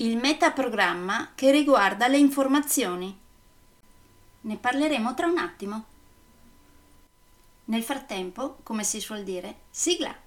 il metaprogramma che riguarda le informazioni. Ne parleremo tra un attimo. Nel frattempo, come si suol dire, sigla!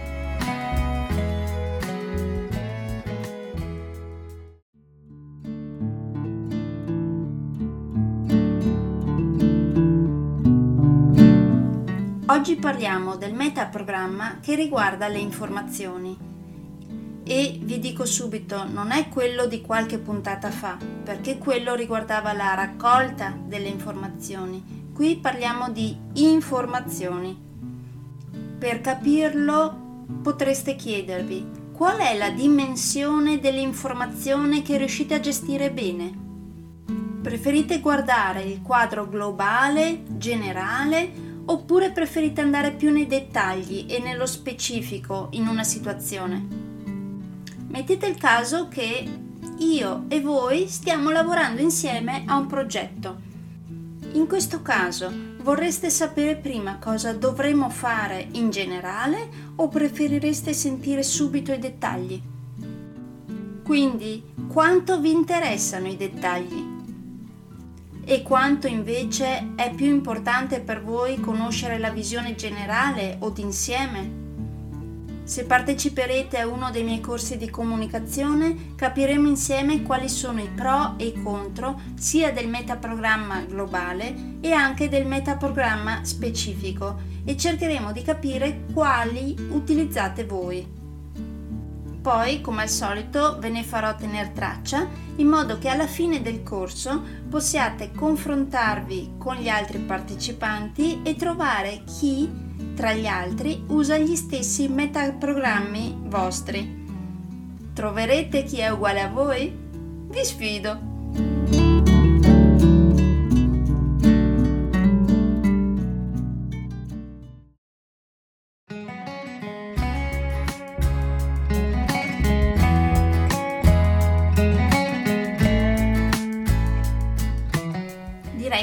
Oggi parliamo del metaprogramma che riguarda le informazioni. E vi dico subito non è quello di qualche puntata fa perché quello riguardava la raccolta delle informazioni. Qui parliamo di informazioni. Per capirlo potreste chiedervi qual è la dimensione dell'informazione che riuscite a gestire bene? Preferite guardare il quadro globale generale oppure preferite andare più nei dettagli e nello specifico in una situazione? Mettete il caso che io e voi stiamo lavorando insieme a un progetto. In questo caso vorreste sapere prima cosa dovremo fare in generale o preferireste sentire subito i dettagli? Quindi, quanto vi interessano i dettagli? E quanto invece è più importante per voi conoscere la visione generale o d'insieme? Se parteciperete a uno dei miei corsi di comunicazione capiremo insieme quali sono i pro e i contro sia del metaprogramma globale e anche del metaprogramma specifico e cercheremo di capire quali utilizzate voi. Poi, come al solito, ve ne farò tenere traccia in modo che alla fine del corso possiate confrontarvi con gli altri partecipanti e trovare chi tra gli altri usa gli stessi metaprogrammi vostri. Troverete chi è uguale a voi? Vi sfido!